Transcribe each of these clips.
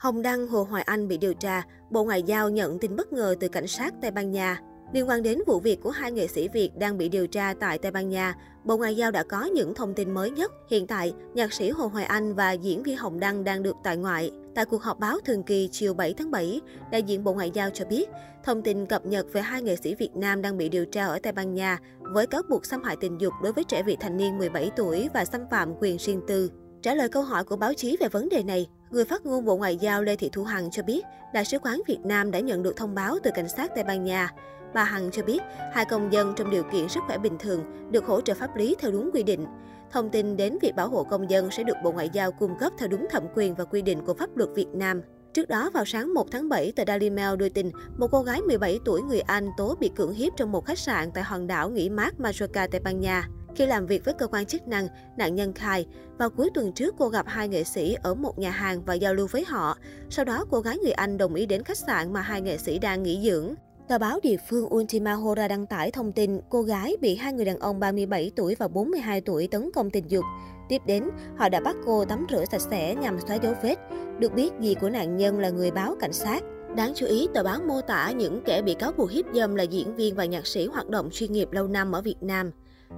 Hồng Đăng, Hồ Hoài Anh bị điều tra, Bộ Ngoại giao nhận tin bất ngờ từ cảnh sát Tây Ban Nha. Liên quan đến vụ việc của hai nghệ sĩ Việt đang bị điều tra tại Tây Ban Nha, Bộ Ngoại giao đã có những thông tin mới nhất. Hiện tại, nhạc sĩ Hồ Hoài Anh và diễn viên Hồng Đăng đang được tại ngoại. Tại cuộc họp báo thường kỳ chiều 7 tháng 7, đại diện Bộ Ngoại giao cho biết, thông tin cập nhật về hai nghệ sĩ Việt Nam đang bị điều tra ở Tây Ban Nha với cáo buộc xâm hại tình dục đối với trẻ vị thành niên 17 tuổi và xâm phạm quyền riêng tư. Trả lời câu hỏi của báo chí về vấn đề này, người phát ngôn Bộ Ngoại giao Lê Thị Thu Hằng cho biết, Đại sứ quán Việt Nam đã nhận được thông báo từ cảnh sát Tây Ban Nha. Bà Hằng cho biết, hai công dân trong điều kiện sức khỏe bình thường được hỗ trợ pháp lý theo đúng quy định. Thông tin đến việc bảo hộ công dân sẽ được Bộ Ngoại giao cung cấp theo đúng thẩm quyền và quy định của pháp luật Việt Nam. Trước đó, vào sáng 1 tháng 7, tờ Daily Mail đưa tin một cô gái 17 tuổi người Anh tố bị cưỡng hiếp trong một khách sạn tại hòn đảo nghỉ mát Majorca, Tây Ban Nha. Khi làm việc với cơ quan chức năng, nạn nhân khai, vào cuối tuần trước cô gặp hai nghệ sĩ ở một nhà hàng và giao lưu với họ. Sau đó, cô gái người Anh đồng ý đến khách sạn mà hai nghệ sĩ đang nghỉ dưỡng. Tờ báo địa phương Ultima Hora đăng tải thông tin cô gái bị hai người đàn ông 37 tuổi và 42 tuổi tấn công tình dục. Tiếp đến, họ đã bắt cô tắm rửa sạch sẽ nhằm xóa dấu vết. Được biết, dì của nạn nhân là người báo cảnh sát. Đáng chú ý, tờ báo mô tả những kẻ bị cáo buộc hiếp dâm là diễn viên và nhạc sĩ hoạt động chuyên nghiệp lâu năm ở Việt Nam.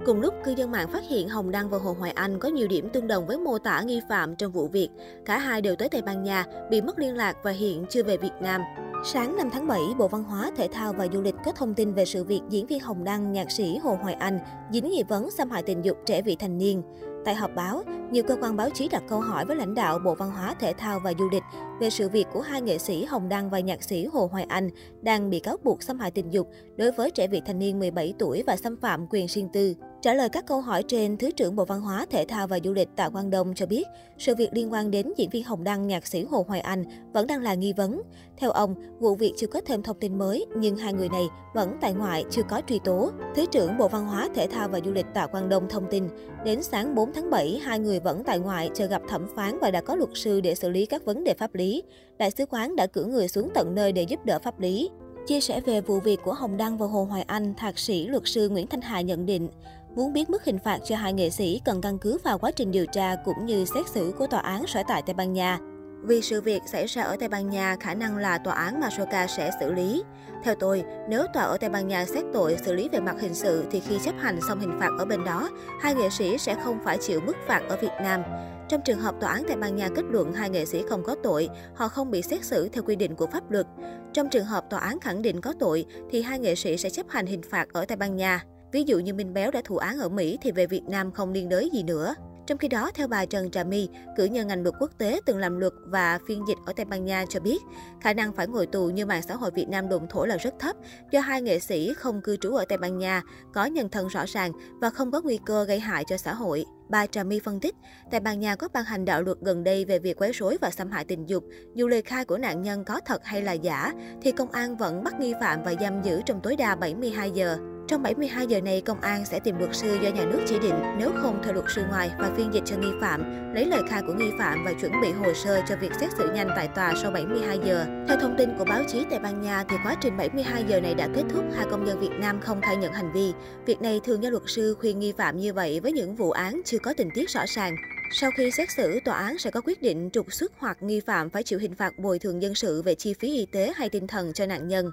Cùng lúc, cư dân mạng phát hiện Hồng Đăng và Hồ Hoài Anh có nhiều điểm tương đồng với mô tả nghi phạm trong vụ việc. Cả hai đều tới Tây Ban Nha, bị mất liên lạc và hiện chưa về Việt Nam. Sáng 5 tháng 7, Bộ Văn hóa, Thể thao và Du lịch có thông tin về sự việc diễn viên Hồng Đăng, nhạc sĩ Hồ Hoài Anh dính nghi vấn xâm hại tình dục trẻ vị thành niên. Tại họp báo, nhiều cơ quan báo chí đặt câu hỏi với lãnh đạo Bộ Văn hóa, Thể thao và Du lịch về sự việc của hai nghệ sĩ Hồng Đăng và nhạc sĩ Hồ Hoài Anh đang bị cáo buộc xâm hại tình dục đối với trẻ vị thành niên 17 tuổi và xâm phạm quyền riêng tư. Trả lời các câu hỏi trên, Thứ trưởng Bộ Văn hóa, Thể thao và Du lịch Tạ Quang Đông cho biết, sự việc liên quan đến diễn viên Hồng Đăng, nhạc sĩ Hồ Hoài Anh vẫn đang là nghi vấn. Theo ông, vụ việc chưa có thêm thông tin mới, nhưng hai người này vẫn tại ngoại, chưa có truy tố. Thứ trưởng Bộ Văn hóa, Thể thao và Du lịch Tạ Quang Đông thông tin, đến sáng 4 tháng 7, hai người vẫn tại ngoại chờ gặp thẩm phán và đã có luật sư để xử lý các vấn đề pháp lý. Đại sứ quán đã cử người xuống tận nơi để giúp đỡ pháp lý. Chia sẻ về vụ việc của Hồng Đăng và Hồ Hoài Anh, thạc sĩ luật sư Nguyễn Thanh Hà nhận định, muốn biết mức hình phạt cho hai nghệ sĩ cần căn cứ vào quá trình điều tra cũng như xét xử của tòa án sở tại Tây Ban Nha. Vì sự việc xảy ra ở Tây Ban Nha, khả năng là tòa án Masoka sẽ xử lý. Theo tôi, nếu tòa ở Tây Ban Nha xét tội xử lý về mặt hình sự thì khi chấp hành xong hình phạt ở bên đó, hai nghệ sĩ sẽ không phải chịu mức phạt ở Việt Nam. Trong trường hợp tòa án Tây Ban Nha kết luận hai nghệ sĩ không có tội, họ không bị xét xử theo quy định của pháp luật. Trong trường hợp tòa án khẳng định có tội, thì hai nghệ sĩ sẽ chấp hành hình phạt ở Tây Ban Nha. Ví dụ như Minh Béo đã thụ án ở Mỹ thì về Việt Nam không liên đới gì nữa. Trong khi đó, theo bà Trần Trà My, cử nhân ngành luật quốc tế từng làm luật và phiên dịch ở Tây Ban Nha cho biết, khả năng phải ngồi tù như mạng xã hội Việt Nam đồn thổi là rất thấp do hai nghệ sĩ không cư trú ở Tây Ban Nha, có nhân thân rõ ràng và không có nguy cơ gây hại cho xã hội. Bà Trà My phân tích, Tây Ban Nha có ban hành đạo luật gần đây về việc quấy rối và xâm hại tình dục. Dù lời khai của nạn nhân có thật hay là giả, thì công an vẫn bắt nghi phạm và giam giữ trong tối đa 72 giờ. Trong 72 giờ này, công an sẽ tìm luật sư do nhà nước chỉ định, nếu không thuê luật sư ngoài và phiên dịch cho nghi phạm, lấy lời khai của nghi phạm và chuẩn bị hồ sơ cho việc xét xử nhanh tại tòa sau 72 giờ. Theo thông tin của báo chí Tây Ban Nha, thì quá trình 72 giờ này đã kết thúc, hai công dân Việt Nam không khai nhận hành vi. Việc này thường do luật sư khuyên nghi phạm như vậy với những vụ án chưa có tình tiết rõ ràng. Sau khi xét xử, tòa án sẽ có quyết định trục xuất hoặc nghi phạm phải chịu hình phạt bồi thường dân sự về chi phí y tế hay tinh thần cho nạn nhân.